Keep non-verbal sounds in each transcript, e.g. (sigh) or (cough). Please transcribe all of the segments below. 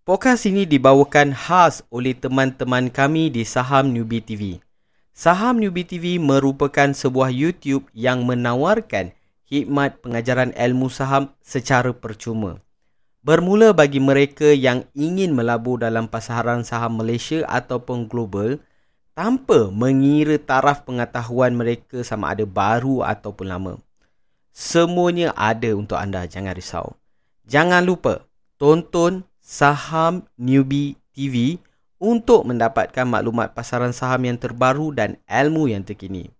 Podcast ini dibawakan khas oleh teman-teman kami di Saham Newbie TV. Saham Newbie TV merupakan sebuah YouTube yang menawarkan hikmat pengajaran ilmu saham secara percuma. Bermula bagi mereka yang ingin melabur dalam pasaran saham Malaysia ataupun global tanpa mengira taraf pengetahuan mereka sama ada baru ataupun lama. Semuanya ada untuk anda, jangan risau. Jangan lupa tonton Saham Newbie TV untuk mendapatkan maklumat pasaran saham yang terbaru dan ilmu yang terkini.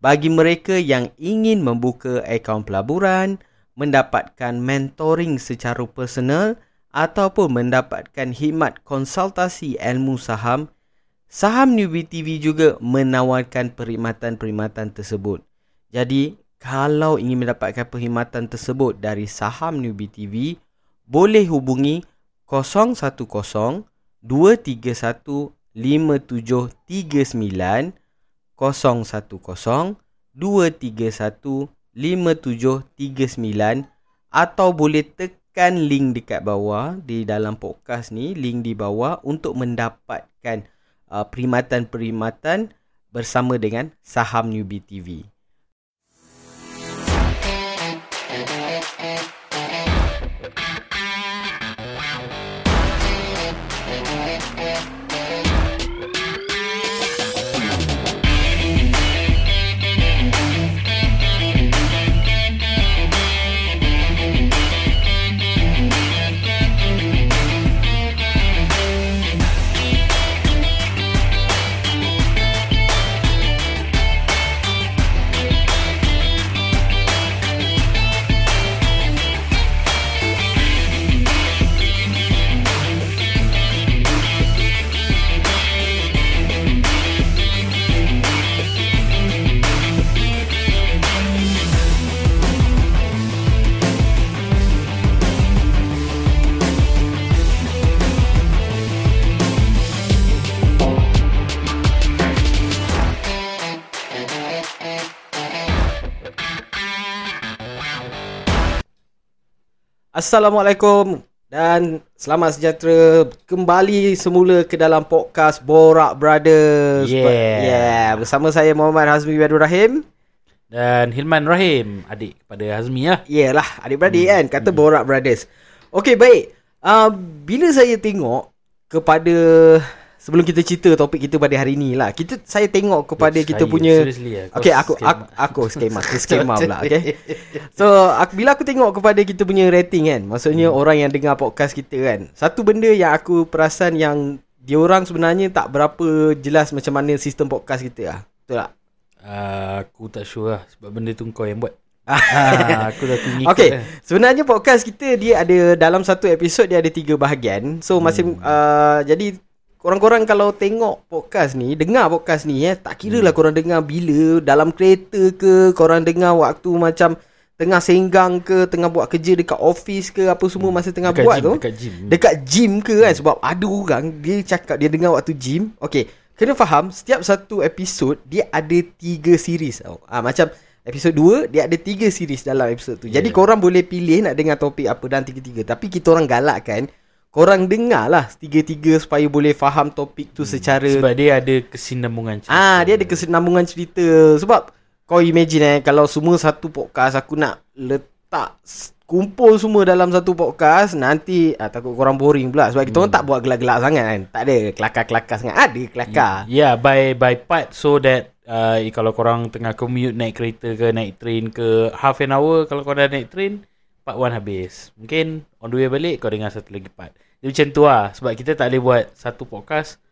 Bagi mereka yang ingin membuka akaun pelaburan, mendapatkan mentoring secara personal ataupun mendapatkan khidmat konsultasi ilmu saham, Saham Newbie TV juga menawarkan perkhidmatan-perkhidmatan tersebut. Jadi, kalau ingin mendapatkan perkhidmatan tersebut dari Saham Newbie TV, boleh hubungi 010 231 5739 010 231 5739 atau boleh tekan link dekat bawah di dalam podcast ni link di bawah untuk mendapatkan uh, perkhidmatan-perkhidmatan bersama dengan Saham Newbie TV. Assalamualaikum dan selamat sejahtera kembali semula ke dalam podcast Borak Brothers. Yeah. yeah. Bersama saya Muhammad Hazmi Abdul Rahim. Dan Hilman Rahim, adik kepada Hazmi ya. Yalah, adik-beradik hmm. kan kata hmm. Borak Brothers. Okey, baik. Uh, bila saya tengok kepada sebelum kita cerita topik kita pada hari ni lah. Kita saya tengok kepada kita saya, punya ya. Okey aku, aku aku skema aku skema pula okey. (laughs) So aku, bila aku tengok kepada kita punya rating kan, maksudnya hmm. orang yang dengar podcast kita kan. Satu benda yang aku perasan yang dia orang sebenarnya tak berapa jelas macam mana sistem podcast kita lah. Betul tak? Uh, aku tak sure lah sebab benda tu kau yang buat. (laughs) ah, aku dah tinggi. Okay, lah. sebenarnya podcast kita dia ada dalam satu episod dia ada tiga bahagian. So masing hmm. uh, jadi Korang-korang kalau tengok podcast ni Dengar podcast ni eh Tak kira lah hmm. korang dengar bila Dalam kereta ke Korang dengar waktu macam Tengah senggang ke Tengah buat kerja dekat office ke Apa semua masa tengah dekat buat gym, tu. Dekat gym. Dekat gym ke kan Sebab ada orang Dia cakap dia dengar waktu gym. Okay Kena faham Setiap satu episod Dia ada tiga series. Tau ha, Macam Episod 2 Dia ada tiga series dalam episod tu. Yeah. Jadi korang boleh pilih Nak dengar topik apa Dan tiga-tiga. Tapi kita orang galakkan Korang dengar lah Tiga-tiga supaya boleh faham topik tu hmm. secara Sebab dia ada kesinambungan cerita Ah, Dia ada kesinambungan cerita Sebab Kau imagine eh Kalau semua satu podcast Aku nak letak Kumpul semua dalam satu podcast Nanti ah, Takut korang boring pula Sebab kita hmm. orang tak buat gelak-gelak sangat kan Tak ada kelakar-kelakar sangat Ada kelakar Ya yeah, by, by part So that uh, Kalau korang tengah commute Naik kereta ke Naik train ke Half an hour Kalau korang dah naik train part 1 habis. Mungkin on the way balik kau dengar satu lagi part. Jadi macam tu lah. Sebab kita tak boleh buat satu podcast,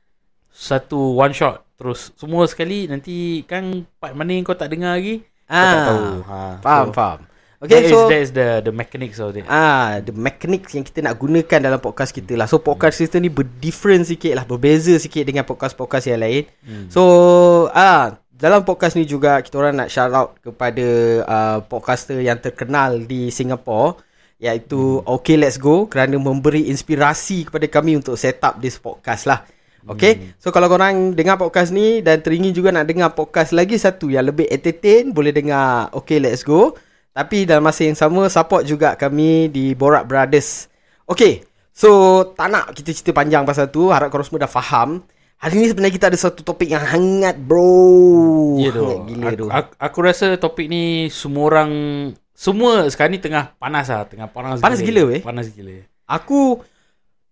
satu one shot. Terus semua sekali nanti kan part mana yang kau tak dengar lagi, ah, kau tak tahu. Ha, faham, so, faham. Okay, that so is, that is the the mechanics of it. Ah, the mechanics yang kita nak gunakan dalam podcast kita lah. So podcast hmm. kita ni berdifferent sikit lah, berbeza sikit dengan podcast-podcast yang lain. Hmm. So ah, dalam podcast ni juga kita orang nak shout out kepada uh, podcaster yang terkenal di Singapore iaitu. Okay Let's Go kerana memberi inspirasi kepada kami untuk set up this podcast lah. Okay, hmm. so kalau korang dengar podcast ni dan teringin juga nak dengar podcast lagi satu yang lebih entertain, boleh dengar Okay Let's Go. Tapi dalam masa yang sama, support juga kami di Borak Brothers. Okay, So tak nak kita cerita panjang pasal tu Harap korang semua dah faham Hari ni sebenarnya kita ada satu topik yang hangat bro Ya tu. Hangat gila aku, tu aku, aku rasa topik ni semua orang semua sekarang ni tengah panas lah, tengah panas, Panas gila, weh. Panas gila. Aku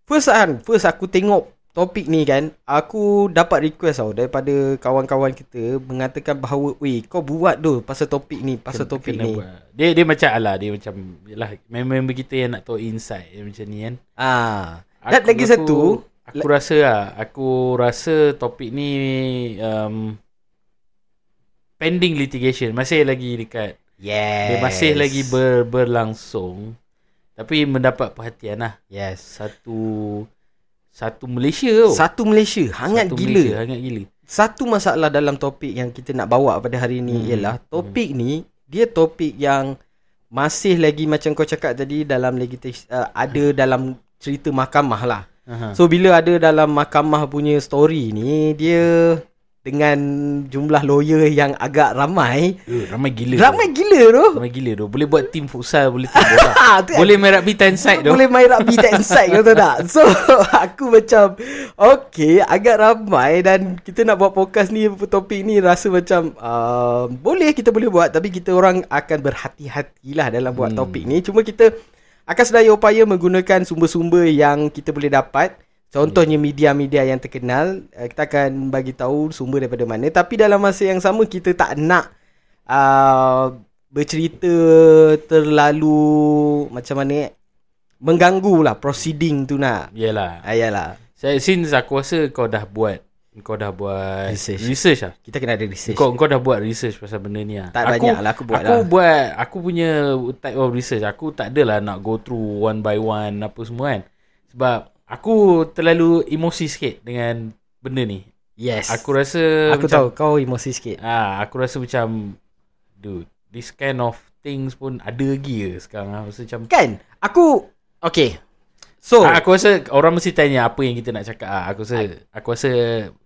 First kan First aku tengok topik ni kan Aku dapat request tau Daripada kawan-kawan kita Mengatakan bahawa Weh kau buat tu Pasal topik ni Pasal topik Kena ni buat. Dia dia macam alah, dia macam yalah member-member kita yang nak tahu insight yang macam ni kan. Ah, Dan lagi satu Aku rasa lah, aku rasa topik ni um, pending litigation. Masih lagi dekat. Yes Dia masih lagi ber, berlangsung. Tapi mendapat perhatian lah. Yes Satu satu Malaysia tu. Satu Malaysia Hangat Satu gila Malaysia, hangat gila. Satu masalah dalam topik yang kita nak bawa pada hari ni Hmm. ialah Topik ni Dia topik yang Masih lagi macam kau cakap tadi Dalam legislasi uh, Ada dalam cerita mahkamah lah Aha. So bila ada dalam mahkamah punya story ni Dia dengan jumlah lawyer yang agak ramai Eh, ramai gila. Ramai gila tu tu. Ramai gila tu. Boleh buat tim futsal, boleh tim bola. (laughs) Ah, tu boleh main rugby ten side tu. Boleh main rugby tak inside kau tahu tak So (laughs) aku macam Okay agak ramai Dan kita nak buat podcast ni Topik ni rasa macam uh, Boleh kita boleh buat Tapi kita orang akan berhati-hatilah Dalam buat Hmm. topik ni Cuma kita Akan sedaya upaya menggunakan Sumber-sumber yang kita boleh dapat Contohnya media-media yang terkenal uh, Kita akan bagi tahu sumber daripada mana Tapi dalam masa yang sama kita tak nak uh, Bercerita terlalu Macam mana eh Mengganggu lah proceeding tu nak Yalah. Ayalah Saya since aku rasa kau dah buat kau dah buat Research. research lah. Kita kena ada research Kau kau dah buat research pasal benda ni lah. Tak aku, banyak lah, aku buat aku lah. buat aku punya type of research. Aku tak adalah nak go through one by one apa semua kan. Sebab aku terlalu emosi sikit dengan benda ni. Yes Aku rasa Aku macam, tahu kau emosi sikit Ah, aku rasa macam dude, this kind of things pun ada lagi ke sekarang ah. Rasa macam Kan Aku Okay So Ah, aku rasa orang mesti tanya apa yang kita nak cakap ah. Aku rasa aku rasa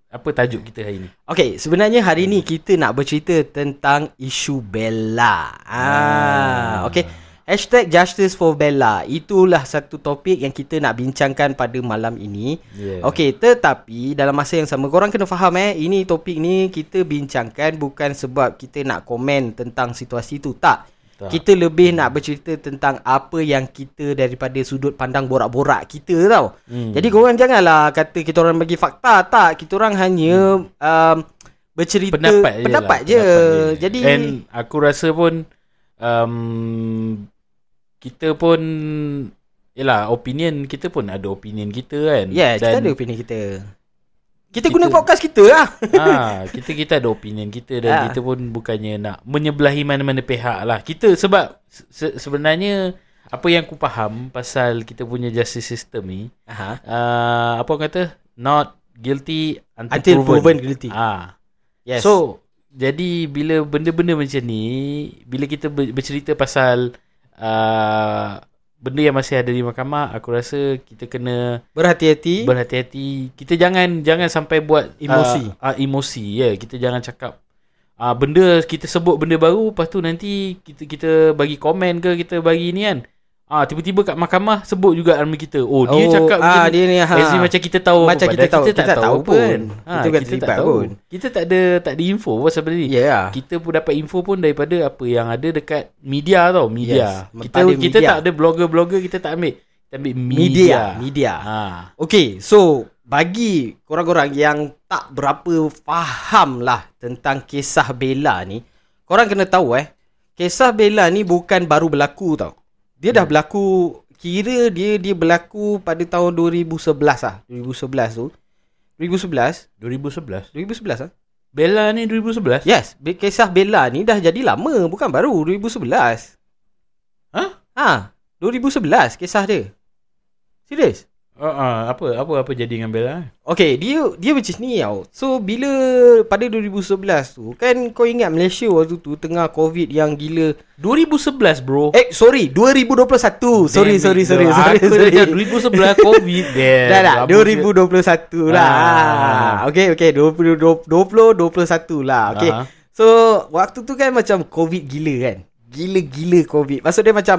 apa tajuk kita hari ni? Okay, sebenarnya hari ni kita nak bercerita tentang isu Bella. Ah, okay. Hashtag Justice for Bella. Itulah satu topik yang kita nak bincangkan pada malam ini. Yeah. Okay, tetapi dalam masa yang sama, korang kena faham eh, ini topik ni kita bincangkan bukan sebab kita nak komen tentang situasi tu. Tak. Tak. Kita lebih nak bercerita tentang apa yang kita daripada sudut pandang borak-borak kita tau. Hmm. Jadi korang janganlah kata kita orang bagi fakta. Tak, kita orang hanya um, bercerita pendapat je pendapat lah, je. pendapat je. Jadi And aku rasa pun um, kita pun Yelah opinion Kita pun ada opinion kita kan yes, kita Dan- ada opinion kita. Kita, Kita- guna podcast kita lah. ha, Kita kita ada opinion kita Dan Ah. kita pun bukannya nak Menyebelahi mana-mana pihak lah Kita sebab se- Sebenarnya Apa yang aku faham Pasal kita punya justice system ni Aha. uh, Apa orang kata Not guilty Until, Until proven, proven, guilty. Ah, Yes. So jadi bila benda-benda macam ni, bila kita ber- bercerita pasal uh, benda yang masih ada di mahkamah, aku rasa kita kena berhati-hati. berhati-hati. Kita jangan jangan sampai buat Emosi. Uh, uh, emosi ya. Yeah. Kita jangan cakap uh, benda kita sebut benda baru lepas tu nanti kita kita bagi komen ke kita bagi ni kan. Ah tiba-tiba kat mahkamah sebut juga nama kita. Oh, dia cakap ah, macam dia ni ha. As macam kita tahu Macam kita tahu. kita tak Kita tahu, tahu pun. pun. Ha, Kita bukan kita terlibat tak tahu. pun. Kita tak ada tak ada info pasal benda ni. Ya. Yeah. Kita pun dapat info pun daripada apa yang ada dekat media tau, media. Yes, kita pada kita media. tak ada blogger-blogger kita tak ambil. Kita ambil media. Media, media. Ha. Okay, so bagi korang-korang yang tak berapa faham lah tentang kisah Bella ni, korang kena tahu eh, kisah Bella ni bukan baru berlaku tau. Dia dah berlaku, kira dia dia berlaku pada tahun 2011 lah. 2011 tu. 2011? 2011. 2011 ah. Bella ni 2011. Yes, kisah Bella ni dah jadi lama, bukan baru 2011. Hah? Ha, 2011 kisah dia. Serius? Uh, uh, apa apa apa jadi dengan Bella? Okay, dia dia macam ni tau. So, bila pada 2011 tu, kan kau ingat Malaysia waktu tu tengah COVID yang gila. 2011 bro. Eh, sorry, 2021. Sorry, Damn sorry, it, sorry, bro. sorry, Aku sorry. dah 2011 COVID. (laughs) Damn. Dah dah, Rambut dia- 2021 lah. Ah. Okay, okay, 20, 20, 21 lah. Okay. Ah. So, waktu tu kan macam COVID gila kan. Gila-gila COVID. Maksud dia macam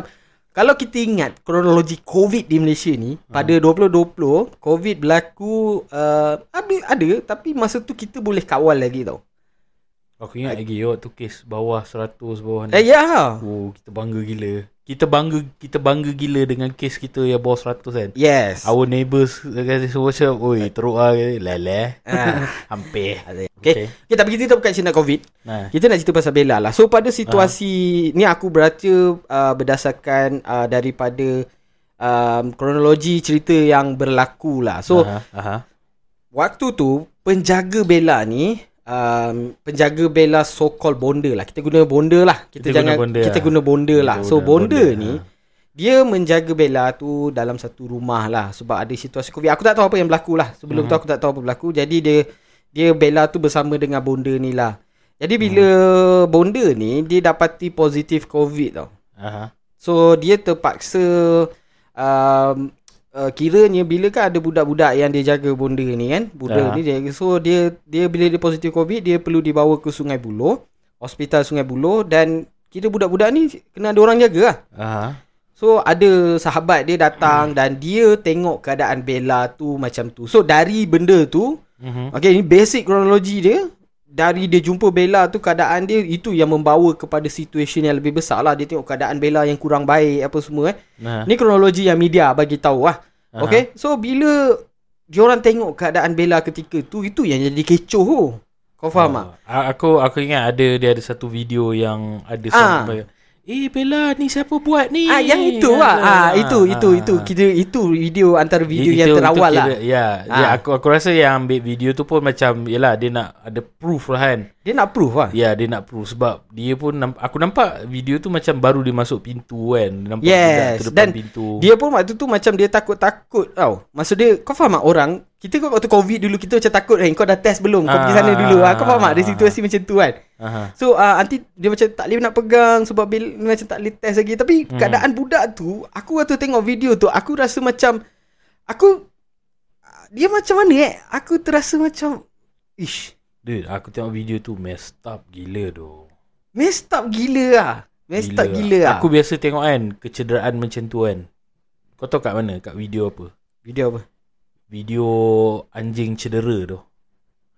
Kalau kita ingat kronologi COVID di Malaysia ni Hmm. pada 2020 COVID berlaku uh, ada ada tapi masa tu kita boleh kawal lagi tau. Aku ingat lagi waktu kes bawah 100 bawah ni. Eh ya. Oh, kita bangga gila. Kita bangga kita bangga gila dengan kes kita yang bawah 100 kan. Yes. Our neighbours kata semua macam, oi teruk lah. Lele. Ah. (laughs) Hampir. Okay. okay. okay. tapi kita bukan cerita COVID. Nah. Kita nak cerita pasal Bella lah. So pada situasi ni aku baca uh, berdasarkan uh, daripada um, kronologi cerita yang berlaku lah. So aha, aha. waktu tu penjaga Bella ni um, penjaga Bella so called bonda lah. Kita guna bonda lah. Kita, Kita jangan guna bonda kita lah. guna bonda Kita lah. guna So bonda, bonda, ni ha. dia menjaga Bella tu dalam satu rumah lah sebab ada situasi Covid. Aku tak tahu apa yang berlaku lah. Sebelum Mhm. tu aku tak tahu apa berlaku. Jadi dia dia Bella tu bersama dengan bonda ni lah. Jadi bila Hmm. bonda ni dia dapati positif Covid tau. Aha. So dia terpaksa um, uh, kiranya bila kan ada budak-budak yang dia jaga bonda ni kan. Budak Ah. ni dia so dia dia bila dia positif covid dia perlu dibawa ke Sungai Buloh, hospital Sungai Buloh dan kira budak-budak ni kena ada orang jaga lah. Aha. So ada sahabat dia datang dan dia tengok keadaan Bella tu macam tu. So dari benda tu Mhm. Okay ni basic kronologi dia Dari dia jumpa Bella tu keadaan dia Itu yang membawa kepada situasi yang lebih besar lah Dia tengok keadaan Bella yang kurang baik apa semua eh Nah. Ni kronologi yang media bagi tahu lah Okay so bila Diorang tengok keadaan Bella ketika tu Itu yang jadi kecoh tu Kau faham tak? Oh, Aku aku ingat ada dia ada satu video yang ada Ah. sampai Eh Bella ni siapa buat ni? Ah yang itu lah ah, Itu itu itu Kita itu video antara video yang terawal lah Ya, Ah. ya aku aku rasa yang ambil video tu pun macam yalah dia nak ada proof lah kan. Dia nak proof lah Ya, dia nak proof sebab dia pun aku nampak video tu macam baru dia masuk pintu kan. Dia Nampak Yes, tu depan dan pintu. Dia pun waktu tu macam dia takut-takut tau. Maksud dia, kau faham tak orang, kita kan waktu COVID dulu kita macam takut eh, kau dah test belum? Kau pergi sana Ah, dulu. Ah, kau faham tak? Ada ah, situasi macam tu kan. Aha. So, uh, nanti dia macam tak boleh nak pegang sebab bil, macam tak boleh test lagi. Tapi Hmm. keadaan budak tu, aku waktu tengok video tu, aku rasa macam, aku, dia macam mana eh? Aku terasa macam, ish, Dude, aku tengok video tu messed up gila doh. messed up gila lah. Messed up gila lah. Aku biasa tengok kan kecederaan macam tu kan. Kau tahu kat mana? Kat video apa? Video apa? Video anjing cedera tu.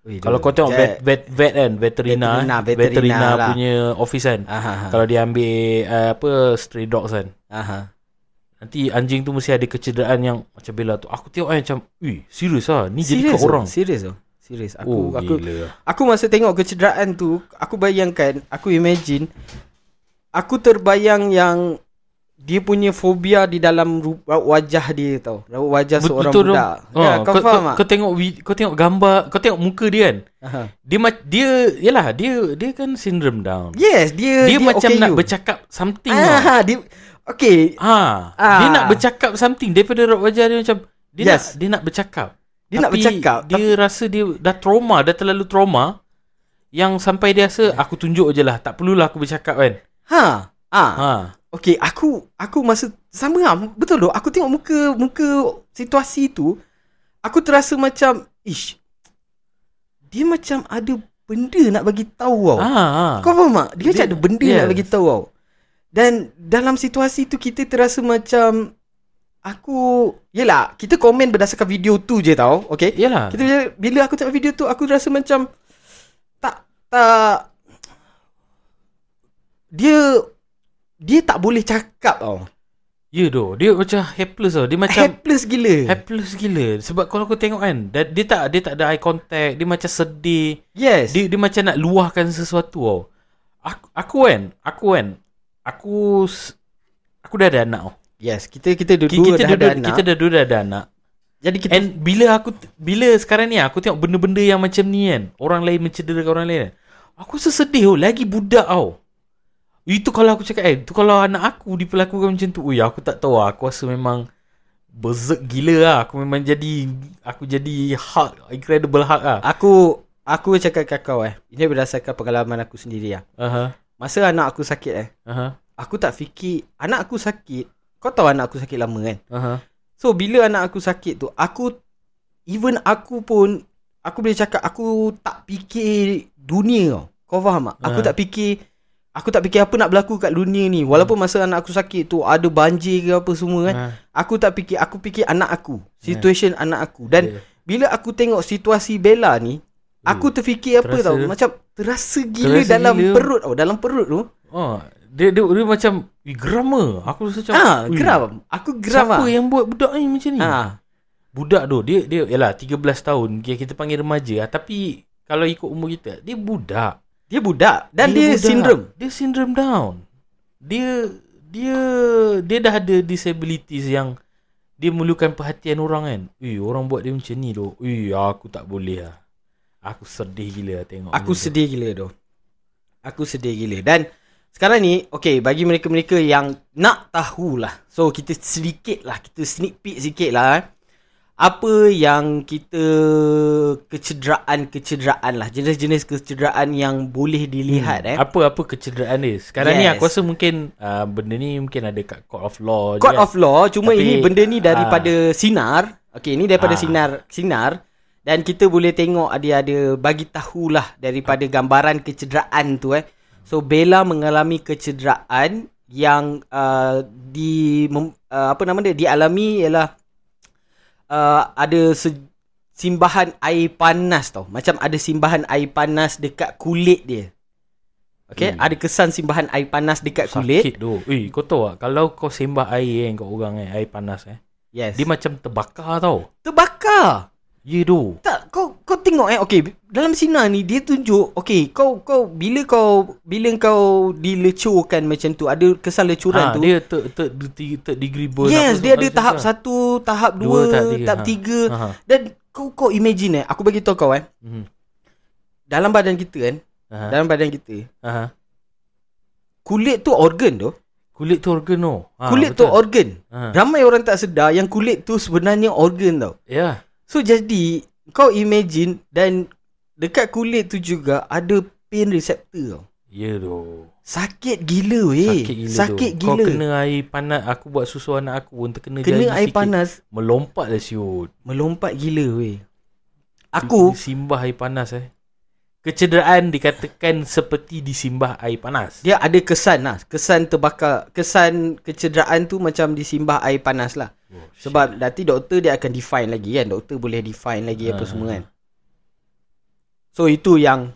Ui, Kalau kau tengok vet vet vet kan, veterina, Veterina, veterina, veterina lah. punya office kan. Aha, Kalau dia ambil uh, apa stray dogs kan. aha. Nanti anjing tu mesti ada kecederaan yang macam Bella tu. Aku tengok kan macam, "Ui, serius ah. Ni jadi kat Serius orang." Serius tu? Serius. Aku, oh, aku, gila. Aku masa tengok kecederaan tu, aku bayangkan, aku imagine, aku terbayang yang dia punya fobia di dalam wajah dia tau. Wajah Bet- seorang betul budak. dong. Ya, Ah, kau, kau, faham kau, tak? kau tengok kau tengok gambar, kau tengok muka dia kan. Aha. Dia dia yalah dia dia kan syndrome down. Yes, dia dia, macam okay nak you. bercakap something. Ah, dia Okay, Ha, Ah. dia nak bercakap something daripada raut wajah dia macam dia Yes. nak dia nak bercakap. Dia nak bercakap, Dia rasa dia dah trauma, dah terlalu trauma yang sampai dia rasa aku tunjuk je lah, tak perlulah aku bercakap kan. ha. Ah. Ha. Okay, aku aku masa sama lah. Betul doh. Aku tengok muka muka situasi tu, aku terasa macam, ish. Dia macam ada benda nak bagi tahu tau. Ha. ha. Kau faham tak? Dia, macam Dia- ada benda yes. nak bagi tahu tau. Dan dalam situasi tu kita terasa macam aku yelah kita komen berdasarkan video tu je tau. Okay? Yalah. Kita bila, bila aku tengok video tu aku rasa macam tak tak dia dia tak boleh cakap tau. Ya doh, dia macam helpless tau. Dia macam Helpless gila. helpless gila. Sebab kalau kau tengok kan, dia, dia tak dia tak ada eye contact, dia macam sedih. yes. Dia dia macam nak luahkan sesuatu tau. Aku, aku kan, aku kan, aku aku dah ada anak tau. yes, kita kita Kita, dua-dua kita dah dua, ada anak. kita dah dua dah ada anak. Jadi kita And bila aku bila sekarang ni aku tengok benda-benda yang macam ni kan, orang lain mencederakan orang lain. Kan, aku rasa sedih tau, lagi budak tau. Itu kalau aku cakap eh, itu kalau anak aku diperlakukan macam tu, ui aku tak tahu lah. Aku rasa memang berserk gila lah. Aku memang jadi aku jadi hard, incredible hard lah. aku aku cakap kat kau eh. Ini berdasarkan pengalaman aku sendiri lah. Aha. Masa anak aku sakit eh. Aha. Aku tak fikir anak aku sakit. Kau tahu anak aku sakit lama kan? Aha. So bila anak aku sakit tu Aku Even aku pun Aku boleh cakap Aku tak fikir Dunia tau Kau faham tak Aku Ha. tak fikir Aku tak fikir apa nak berlaku kat dunia ni. Walaupun masa anak aku sakit tu ada banjir ke apa semua kan. Ha. Aku tak fikir, aku fikir anak aku. Situation anak aku. Dan Ya. bila aku tengok situasi Bella ni, aku terfikir apa terasa tau? Macam terasa gila Terasa dalam gila. perut tau. Dalam perut tu. Oh, dia, dia, dia macam geram? Aku rasa macam Ah, "Ui, geram. Aku geram Siapa ah. yang buat budak ni macam ni? Ah. Budak tu dia dia yalah 13 tahun kita, kita panggil remaja lah. tapi kalau ikut umur kita dia budak. Dia budak dan dia, budak. sindrom. Dia syndrome down. Dia dia dia dah ada disabilities yang dia memerlukan perhatian orang kan. Ui, orang buat dia macam ni tu. Ui, aku tak boleh lah. Aku sedih gila tengok. Aku tu. sedih gila tu. Aku sedih gila. Dan sekarang ni, okay, bagi mereka-mereka yang nak tahulah. So, kita sedikit lah, kita sneak peek sikit lah. Eh. Apa yang kita kecederaan-kecederaan lah. Jenis-jenis kecederaan yang boleh dilihat eh. Apa-apa kecederaan dia. Sekarang ni Yes. aku rasa mungkin uh, benda ni mungkin ada kat court of law. Court kan. of law, cuma Tapi, ini benda ni daripada sinar. Okay, ini daripada Ah. sinar sinar. Dan kita boleh tengok dia ada bagi tahulah daripada gambaran kecederaan tu eh. So Bella mengalami kecederaan yang uh, di mem, uh, apa nama dia dialami ialah uh, ada se- simbahan air panas tau. Macam ada simbahan air panas dekat kulit dia. Okay, Hmm. ada kesan simbahan air panas dekat kulit. Sakit tu. Eh, kau tahu tak? Kalau kau sembah air kan kat orang kan, air panas eh. Yes. Dia macam terbakar tau. terbakar. Ya tu. Tak kau kau tengok eh okey dalam sinar ni dia tunjuk okey kau kau bila kau bila kau dilecurkan macam tu ada kesan lecuran Ha, tu dia ter, ter, ter, ter degree burn. yes dia ada tahap macam tu satu tahap Dua, dua, tahap tiga, tahap ha. tiga lah. Ha. dan kau kau imagine eh aku bagi tahu kau eh Hmm. dalam badan kita kan Aha. dalam badan kita Aha. kulit tu organ tu Kulit tu organ tu. Ha, kulit tu betul. organ Ha. ramai orang tak sedar yang kulit tu sebenarnya organ tau Ya. So jadi kau imagine dan dekat kulit tu juga ada pain receptor tau. Ya tu. Sakit gila weh. Sakit gila Sakit tu. Kau gila. kena air panas. Aku buat susu anak aku pun terkena Kena air sikit. panas Melompat lah siut. melompat gila weh. Aku Disimbah air panas eh. Kecederaan dikatakan seperti disimbah air panas. dia ada kesan lah. Kesan terbakar. Kesan kecederaan tu macam disimbah air panas lah. Oh, Sebab nanti doktor dia akan define lagi kan. Doktor boleh define lagi apa Ah. semua kan. So itu yang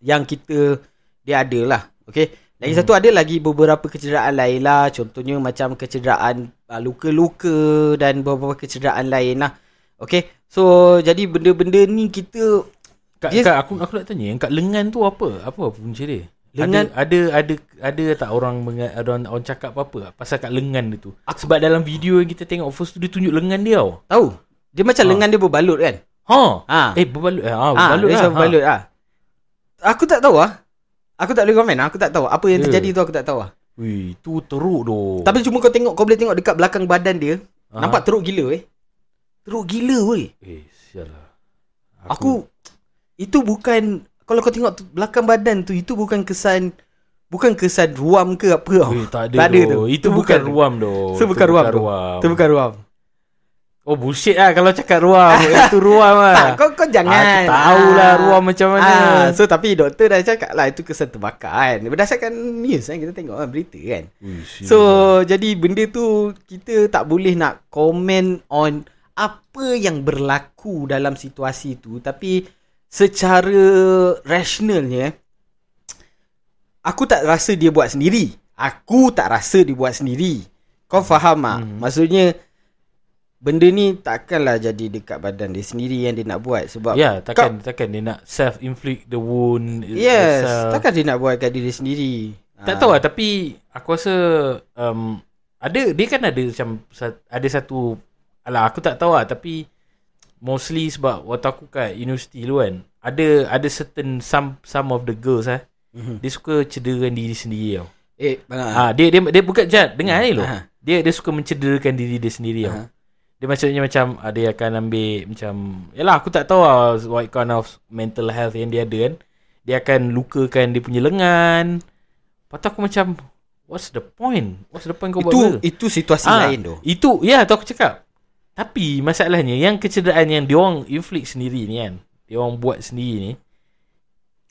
yang kita dia ada lah. Okay. Lagi Hmm. satu ada lagi beberapa kecederaan lain lah. Contohnya macam kecederaan uh, luka-luka dan beberapa kecederaan lain lah. Okay. So jadi benda-benda ni kita Kak, Dia- kak, aku aku nak tanya yang kat lengan tu apa? Apa punca dia? Lengan- ada ada ada, ada tak orang menga, ada orang, orang cakap apa-apa pasal kat lengan dia tu? Sebab dalam video yang kita tengok first tu dia tunjuk lengan dia tau. tahu. Dia macam Ah. lengan dia berbalut kan. Ha. Ha. Eh berbalut eh, ha, Ah, berbalut dia lah. macam berbalut ah. Aku tak tahu ah. Aku tak boleh komen. Aku tak tahu apa yang Ya. terjadi tu aku tak tahu ah. Wih, tu teruk tu. Tapi cuma kau tengok kau boleh tengok dekat belakang badan dia, Ah. nampak teruk gila weh. Teruk gila weh. eh sial lah. Aku itu bukan kalau kau tengok tu, belakang badan tu itu bukan kesan bukan kesan ruam ke apa tau. Eh, tak ada, Tak ada tu. tu. Itu Tu bukan bukan. ruam tu. Itu bukan ruam tu. Itu bukan ruam. Oh bullshit lah kalau cakap ruam. (laughs) itu ruam lah. Tak, kau kau jangan. Aku tahulah ruam macam mana. Ah, so tapi doktor dah cakap lah itu kesan terbakar kan. Berdasarkan news kan kita tengok kan berita kan. Ui, sial. So jadi benda tu kita tak boleh nak komen on apa yang berlaku dalam situasi tu tapi secara rationalnya aku tak rasa dia buat sendiri. Aku tak rasa dia buat sendiri. Kau faham tak? Hmm. Maksudnya benda ni takkanlah jadi dekat badan dia sendiri yang dia nak buat sebab Ya, takkan takkan dia nak self inflict the wound. Yes, itself. takkan dia nak buat kat diri sendiri. Tak Ah. tahu lah tapi aku rasa um, ada dia kan ada macam ada satu alah aku tak tahu lah tapi mostly sebab waktu aku kat universiti dulu kan ada ada certain some some of the girls eh Mhm. dia suka cederakan diri sendiri tau. Eh, Ha, dia dia dia bukan jad dengar ni lo. Aha. Dia dia suka mencederakan diri dia sendiri tau. Aha. Dia maksudnya macam ah, dia akan ambil macam yalah aku tak tahu lah what kind of mental health yang dia ada kan. Dia akan lukakan dia punya lengan. Lepas tu aku macam what's the point? What's the point kau buat itu benda? itu situasi Ah, lain tu. Itu ya tu aku cakap. Tapi masalahnya yang kecederaan yang dia orang inflict sendiri ni kan. Dia orang buat sendiri ni.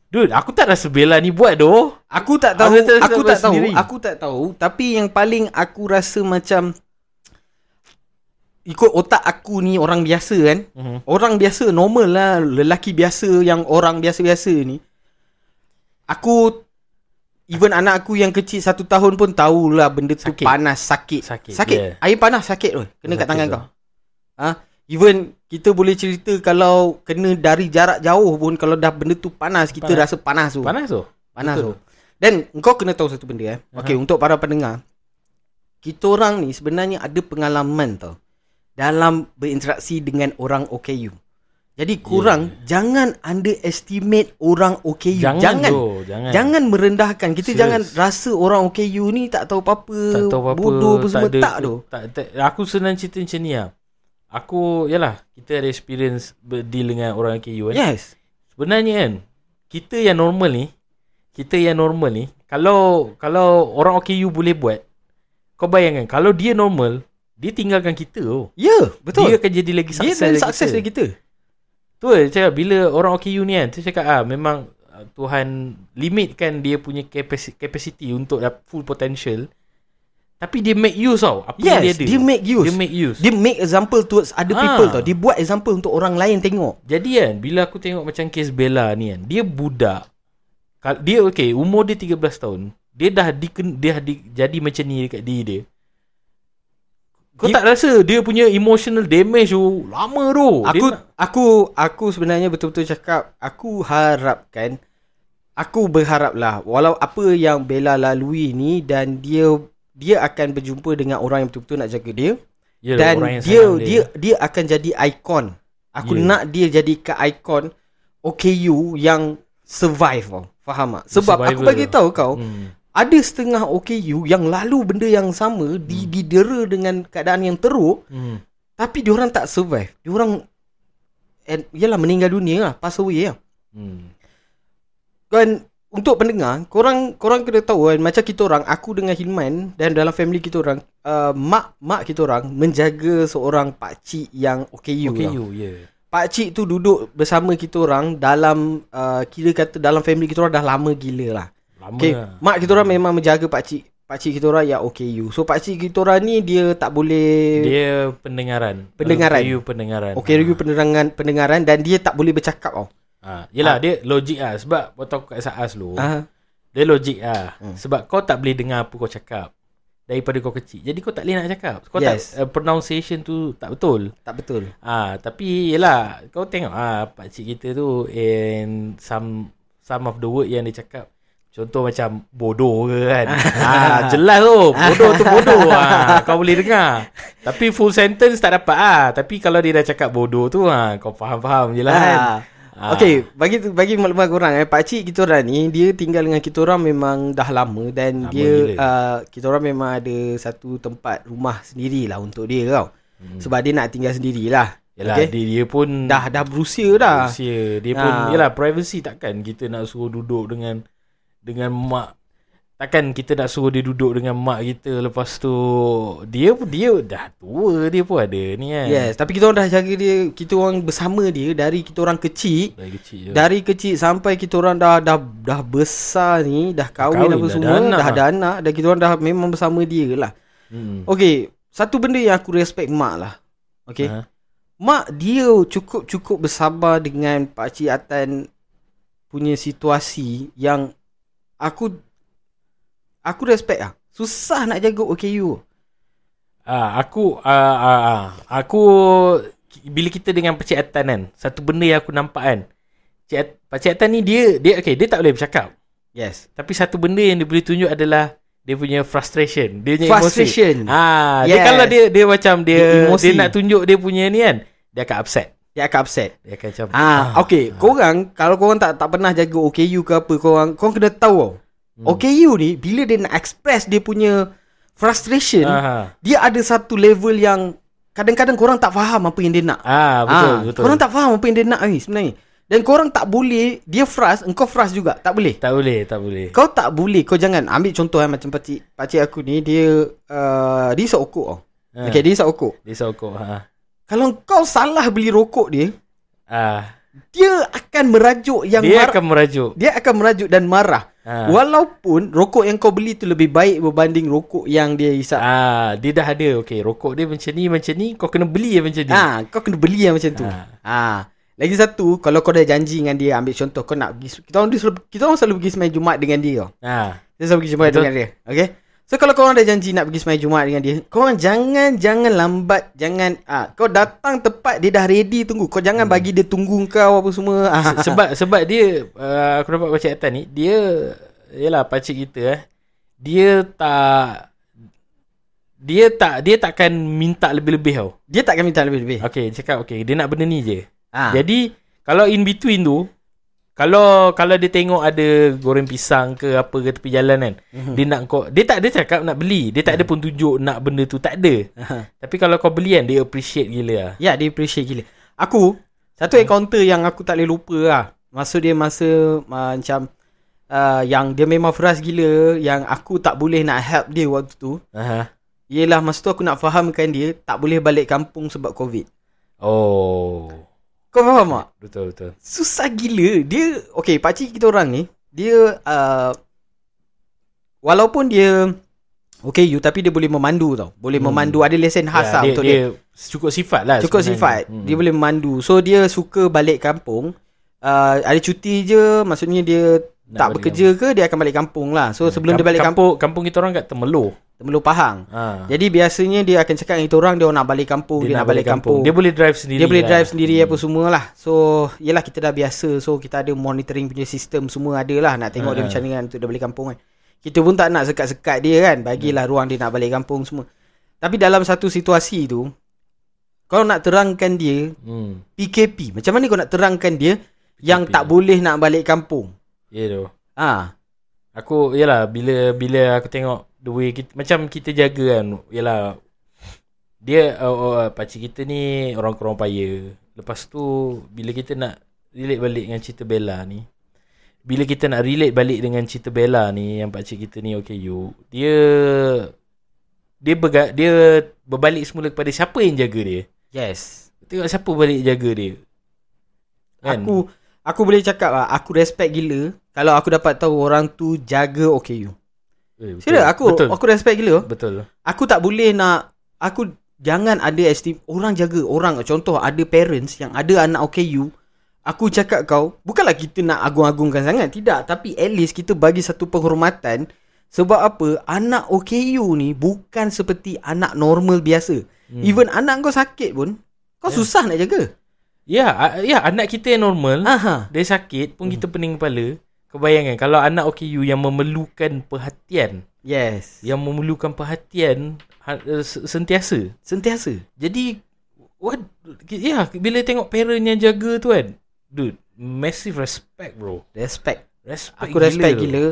Dude, aku tak rasa Bella ni buat doh. Aku tak tahu, Aku tak aku tak tahu, sendiri. aku tak tahu, tapi yang paling aku rasa macam ikut otak aku ni orang biasa kan. Mhm. Orang biasa normal lah, lelaki biasa yang orang biasa-biasa ni. Aku even anak aku yang kecil satu tahun pun tahulah benda tu Sakit. panas, sakit. Sakit, Sakit. yeah. Air panas sakit tu. Kena kat Sakit tangan tu. kau. Ha? Even kita boleh cerita kalau kena dari jarak jauh pun kalau dah benda tu panas, kita Panas. rasa panas tu. Panas tu. Panas tu. Dan kau kena tahu satu benda eh. Okey, Aha. untuk para pendengar. Kita orang ni sebenarnya ada pengalaman tau dalam berinteraksi dengan orang OKU. Jadi kurang jangan underestimate orang OKU. Jangan, jangan. doh, jangan. Jangan merendahkan. Kita Serius. jangan rasa orang OKU ni tak tahu apa-apa, tak tahu apa-apa. bodoh apa semua ada- tak tu. Tak, tak, aku senang cerita macam ni lah. Aku, yalah, kita ada experience berdeal dengan orang KU kan. Yes. Sebenarnya kan, kita yang normal ni, kita yang normal ni, kalau kalau orang OKU boleh buat, kau bayangkan, kalau dia normal, dia tinggalkan kita tu. Ya, yeah, betul. Dia akan jadi lagi sukses dia sukses kita. dari kita. Tu lah, cakap bila orang OKU ni kan, tu cakap ah memang ah, Tuhan limitkan dia punya capacity, capacity untuk full potential. Tapi dia make use tau. Apa yang dia Yes, ada. dia make use. Dia make use. Dia make example towards other Ah. people tau. Dia buat example untuk orang lain tengok. Jadi kan, bila aku tengok macam kes Bella ni kan, dia budak. Dia okay, umur dia 13 tahun. Dia dah di, dia di, jadi macam ni dekat diri dia. Kau Dia- tak rasa dia punya emotional damage tu lama tu. Dia Aku nak- aku aku sebenarnya betul-betul cakap aku harapkan aku berharap lah walau apa yang Bella lalui ni dan dia dia akan berjumpa dengan orang yang betul-betul nak jaga dia Yelah, dan orang dia sayang dia dia akan jadi ikon. Aku Ya. nak dia jadi ke ikon OKU yang survive tau. Faham tak? Sebab aku bagi tahu kau Hmm. ada setengah OKU yang lalu benda yang sama di didera dengan keadaan yang teruk Hmm. tapi diorang tak survive. Diorang and, yalah meninggal dunia lah, pass away lah. Hmm. Dan untuk pendengar, korang korang kena tahu kan macam kita orang, aku dengan Hilman dan dalam family kita orang, uh, mak mak kita orang menjaga seorang pak cik yang OKU. Tau. you, yeah. Pak cik tu duduk bersama kita orang dalam uh, kira kata dalam family kita orang dah lama gila lah. Lama Okay, lah. mak kita orang memang menjaga pak cik pak cik kita orang yang OKU. So pak cik kita orang ni dia tak boleh Dia pendengaran. Pendengaran. OKU pendengaran. Review pendengaran pendengaran dan dia tak boleh bercakap tau. Ha. Yelah, dia logik lah. Sebab waktu aku kat SAS dulu, Ah. dia logik lah. Hmm. Sebab kau tak boleh dengar apa kau cakap. Daripada kau kecil. Jadi kau tak boleh nak cakap. Kau Yes. tak, uh, pronunciation tu tak betul. Tak betul. Ah, tapi yelah, kau tengok ah pak cik kita tu and some some of the word yang dia cakap. Contoh macam bodoh ke kan. ah, (laughs) jelas tu. Bodoh tu bodoh. ah, kau boleh dengar. Tapi full sentence tak dapat ah. Tapi kalau dia dah cakap bodoh tu ah, kau faham-faham je lah kan. Ah. Ah. Okay, bagi bagi maklumat korang eh, pak cik kita orang ni dia tinggal dengan kita orang memang dah lama dan Lama dia gila. uh, kita orang memang ada satu tempat rumah sendirilah untuk dia tau. Hmm. Sebab dia nak tinggal sendirilah. Yelah, okay? dia, dia pun Dah dah berusia dah. Usia. Dia pun Ah. Yelah privacy takkan Kita nak suruh duduk dengan Dengan mak Takkan kita nak suruh dia duduk dengan mak kita Lepas tu Dia pun Dia dah tua Dia pun ada ni kan Yes, tapi kita orang dah jaga dia, kita orang bersama dia dari kita orang kecil Dari kecil je Dari kecil sampai kita orang dah dah dah besar ni, dah kahwin, kahwin, apa dah ada semua, anak dah lah. ada anak dan kita orang dah memang bersama dia lah. hmm. Okey, satu benda yang aku respect mak lah. Okey. Ha. Mak dia cukup-cukup bersabar dengan Pak Cik Atan punya situasi yang aku aku respect lah. Susah nak jaga OKU. Ah, aku ah, ah, ah, aku bila kita dengan Pakcik Atan kan, satu benda yang aku nampak kan. Cik At, Pakcik Atan ni dia dia okey, dia tak boleh bercakap. Yes. Tapi satu benda yang dia boleh tunjuk adalah dia punya frustration. Dia punya Frustration. emosi. Ah, dia Yes. kalau dia dia macam dia Dia dia, nak tunjuk dia punya ni kan, dia akan upset. Dia akan upset. Dia akan macam Ah, okey. Korang kalau korang tak tak pernah jaga OKU ke apa, korang korang kena tahu tau. Hmm. OKU ni bila dia nak express dia punya frustration, Ah, dia ada satu level yang kadang-kadang korang tak faham apa yang dia nak. ah betul Ah, betul. Korang tak faham apa yang dia nak ni sebenarnya. Dan korang tak boleh, dia frust, engkau frust juga. Tak boleh. tak boleh, tak boleh. Kau tak boleh, kau jangan ambil contoh eh, macam pakcik, pakcik aku ni, dia uh, dia isap okok. Ah, Okay, dia isap okok. dia sokok ha. Kalau kau salah beli rokok dia, Ah, dia akan merajuk yang Dia marah. akan merajuk. Dia akan merajuk dan marah. Ha. Walaupun rokok yang kau beli tu lebih baik berbanding rokok yang dia hisap. Ah, dia dah ada. Okey, rokok dia macam ni, macam ni. Kau kena beli yang macam ni. Ah, kau kena beli yang macam tu. Ha. Ah. Lagi satu, kalau kau dah janji dengan dia, ambil contoh kau nak pergi kita orang selalu, kita orang selalu pergi sembahyang Jumaat dengan dia. Ah. Kita selalu pergi Betul. dengan dia. Okay? So kalau kau orang dah janji nak pergi sembahyang Jumaat dengan dia, kau orang jangan jangan lambat, jangan ah kau datang tepat dia dah ready tunggu. Kau jangan bagi dia tunggu kau apa semua. (laughs) Ah. Se- sebab sebab dia uh, aku dapat baca atas ni, dia yalah pakcik kita eh. Dia tak dia tak dia takkan minta lebih-lebih tau. dia takkan minta lebih-lebih. Okey, cakap okey, dia nak benda ni je. Ah. Jadi kalau in between tu kalau kalau dia tengok ada goreng pisang ke apa ke tepi jalan kan, Mhm. dia nak kau dia tak ada cakap nak beli. Dia tak ada pun tunjuk nak benda tu tak ada. Aha. Tapi kalau kau beli kan dia appreciate gila lah. Ya, dia appreciate gila. Aku, satu encounter yang aku tak boleh lupa lah. Masa dia masa uh, macam uh, yang dia memang frust gila, yang aku tak boleh nak help dia waktu tu. Aha. Yelah masa tu aku nak fahamkan dia tak boleh balik kampung sebab COVID. Oh. Kau faham tak? Betul betul. Susah gila. Dia, okay pakcik kita orang ni, dia, uh, walaupun dia okay you tapi dia boleh memandu tau. Boleh Hmm. memandu, ada lesen khas lah dia, untuk dia, dia. cukup sifat lah Cukup sebenarnya. sifat. Hmm. Dia boleh memandu. So dia suka balik kampung. Uh, ada cuti je, maksudnya dia Nak tak bekerja ke dia akan balik kampung lah. So sebelum dia balik kampung, kampung, kampung kita orang kat Temerloh. Temerloh Pahang. Ha. Jadi biasanya dia akan cakap dengan orang dia nak balik kampung, dia, nak balik kampung. Dia boleh drive sendiri. Dia boleh lah. drive sendiri apa semua lah. So, yelah kita dah biasa. So, kita ada monitoring punya sistem semua ada lah. Nak tengok dia Ha. macam mana untuk dia balik kampung kan. Kita pun tak nak sekat-sekat dia kan. Bagilah Hmm. ruang dia nak balik kampung semua. Tapi dalam satu situasi tu, kau nak terangkan dia Hmm. PKP. Macam mana kau nak terangkan dia yang tak boleh nak balik kampung? Ya tu. Ah, Aku yalah bila bila aku tengok the way kita, macam kita jaga kan yalah dia uh, uh, pakcik kita ni orang kurang paya. Lepas tu bila kita nak relate balik dengan cerita Bella ni bila kita nak relate balik dengan cerita Bella ni yang pakcik kita ni okay you dia dia berga, dia berbalik semula kepada siapa yang jaga dia. yes. Tengok siapa balik jaga dia. Kan? Aku aku boleh cakap lah, aku respect gila kalau aku dapat tahu orang tu jaga OKU. Eh, betul. Serius aku betul. aku respect gila. betul. Aku tak boleh nak aku jangan ada estim orang jaga orang contoh ada parents yang ada anak OKU aku cakap kau bukanlah kita nak agung-agungkan sangat tidak tapi at least kita bagi satu penghormatan sebab apa anak OKU ni bukan seperti anak normal biasa Hmm. even anak kau sakit pun kau Ya. susah nak jaga Ya, a- ya anak kita yang normal, aha dia sakit pun Hmm. kita pening kepala. Kau bayangkan kalau anak OKU yang memerlukan perhatian, yes yang memerlukan perhatian ha- eh, se- sentiasa. sentiasa Jadi what ya bila tengok parent yang jaga tu kan. Dude, massive respect bro. respect Respect Aku respect tu. gila.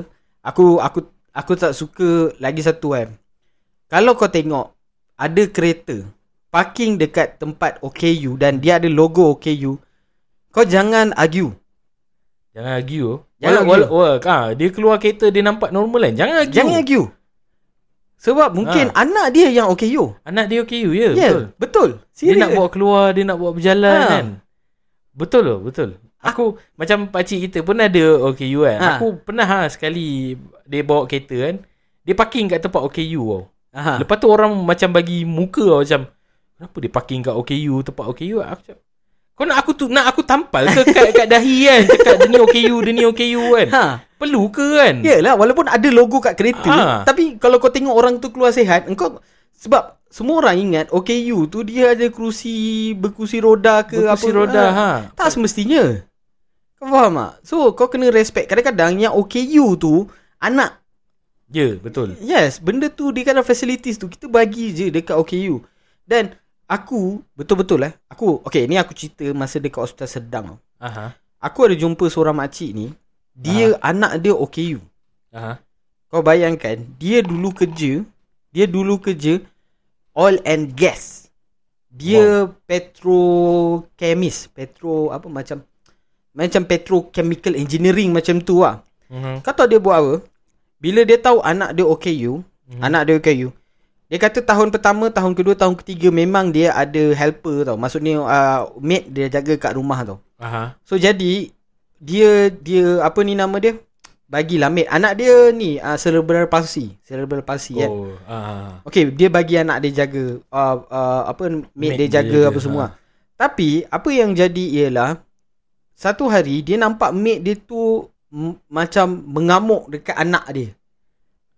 Aku aku aku tak suka lagi satu kan. Kalau kau tengok ada kereta parking dekat tempat OKU dan dia ada logo OKU, kau jangan argue. Jangan argue. Jangan Wala- wala- wala- ah, dia keluar kereta dia nampak normal kan. Jangan argue. Jangan argue. Sebab mungkin Ha. anak dia yang OKU. Anak dia OKU ya, Ya, yeah, betul. betul. Dia Serius. nak bawa keluar, dia nak bawa berjalan Ha. kan. Betul loh, betul. Aku macam pakcik kita pun ada OKU kan. Ha. Aku pernah ha, sekali dia bawa kereta kan. Dia parking kat tempat OKU tau. Aha. Lepas tu orang macam bagi muka tau macam kenapa dia parking kat OKU, tempat OKU? Aku cakap, kau nak aku tu nak aku tampal ke kat, kat dahi kan cakap dia ni OKU, dia ni OKU kan. Ha. Perlu ke kan? Yalah walaupun ada logo kat kereta Ha. tapi kalau kau tengok orang tu keluar sihat engkau sebab semua orang ingat OKU tu dia ada kerusi berkursi roda ke Berkursi apa roda ha. Tak semestinya. Kau faham tak? So kau kena respect. Kadang-kadang yang OKU tu anak. Ya, betul. Yes, benda tu di kadang facilities tu kita bagi je dekat OKU. Dan aku betul-betul eh. Aku okay ni aku cerita masa dekat Hospital Sedang. tau. Aha. Aku ada jumpa seorang makcik ni. Dia anak dia OKU. Aha. Kau bayangkan dia dulu kerja, dia dulu kerja oil and gas. Dia petrochemist, petro apa macam macam petrochemical engineering macam tu lah. Mhm. Kau tahu dia buat apa? Bila dia tahu anak dia OKU, Mhm. anak dia OKU, dia Dia kata tahun pertama, tahun kedua, tahun ketiga memang dia ada helper tau. Maksudnya uh, maid dia jaga kat rumah tau. Aha. So jadi dia dia apa ni nama dia? Bagilah maid. Anak dia ni uh, cerebral palsy. Cerebral palsy kan. Oh. Ah. Okay, dia bagi anak dia jaga uh, uh, apa maid, Maid dia dia jaga jaga, apa semua. ha. Tapi apa yang jadi ialah satu hari dia nampak maid dia tu m- macam mengamuk dekat anak dia.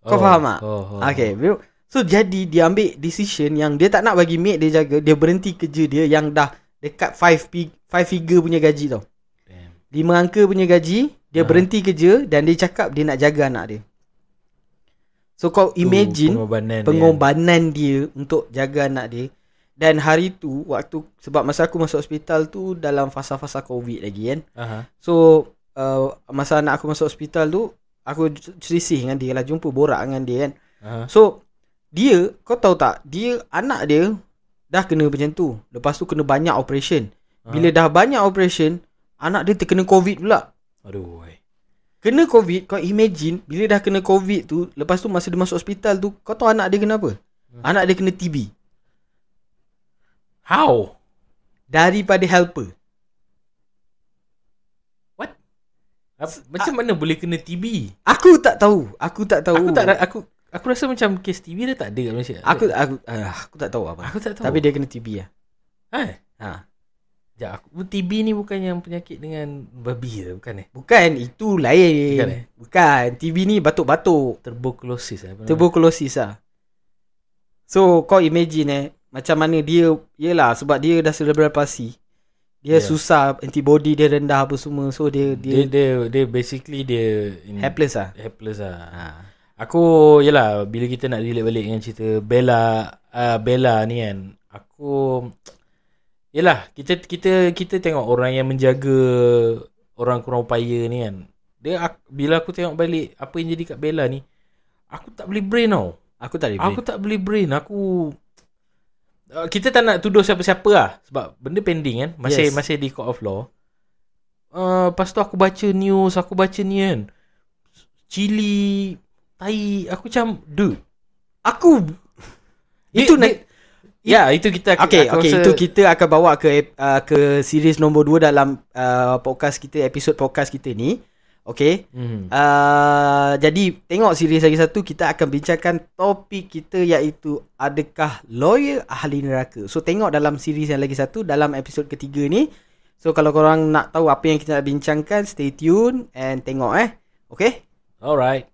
Kau faham tak? Oh, oh, Okay, bro. So jadi dia ambil decision yang dia tak nak bagi maid dia jaga, dia berhenti kerja dia yang dah dekat 5 pi- 5 figure punya gaji tau. Damn. 5 angka punya gaji, dia Ha. berhenti kerja dan dia cakap dia nak jaga anak dia. So kau Tu imagine pengorbanan dia. pengorbanan dia untuk jaga anak dia. Dan hari tu waktu sebab masa aku masuk hospital tu dalam fasa-fasa COVID lagi kan. Aha. So uh, masa anak aku masuk hospital tu aku selisih dengan dia lah jumpa borak dengan dia kan. Aha. So dia kau tahu tak dia anak dia dah kena macam tu. Lepas tu kena banyak operation. Bila dah banyak operation anak dia terkena COVID pula. Aduh. Kena COVID kau imagine bila dah kena COVID tu lepas tu masa dia masuk hospital tu kau tahu anak dia kena apa? Hmm. Anak dia kena TB How? daripada helper. Ap- Macam mana boleh kena TB? Aku tak tahu. Aku tak tahu. Aku tak aku aku rasa macam kes TB dia tak ada kat Malaysia. Aku aku uh, aku tak tahu apa. aku tak tahu. Tapi dia kena TB lah. ha. Ha. Sekejap, aku TB ni bukan yang penyakit dengan babi ke bukan eh? Bukan itu lain. Bukan, eh? Bukan. TB ni batuk-batuk. Tuberculosis eh. Tuberculosis lah. So kau imagine eh macam mana dia Yelah sebab dia dah cerebral palsy Dia Yeah. susah Antibody dia rendah apa semua So dia dia, Dia, dia dia basically dia in, helpless lah helpless lah. ha. Aku yalah bila kita nak relate balik dengan cerita Bella uh, Bella ni kan. Aku yalah kita kita kita tengok orang yang menjaga orang kurang upaya ni kan. Dia ak- bila aku tengok balik apa yang jadi kat Bella ni aku tak beli brain tau. Aku tak boleh Aku tak beli brain. Aku uh, kita tak nak tuduh siapa-siapa lah sebab benda pending kan. Masih Yes. masih di court of law. Uh, lepas tu aku baca news, aku baca ni kan. Chili, tai, aku macam dude. Aku Dia- Itu dia- nak Ya, itu kita Okay, aku okay rasa- itu kita akan bawa ke uh, ke series nombor 2 dalam uh, podcast kita episod podcast kita ni. Okay. Hmm. Uh, jadi tengok series lagi satu kita akan bincangkan topik kita iaitu adakah lawyer ahli neraka. So tengok dalam series yang lagi satu dalam episod ketiga ni. So kalau korang nak tahu apa yang kita nak bincangkan stay tune and tengok eh. Okay? Alright.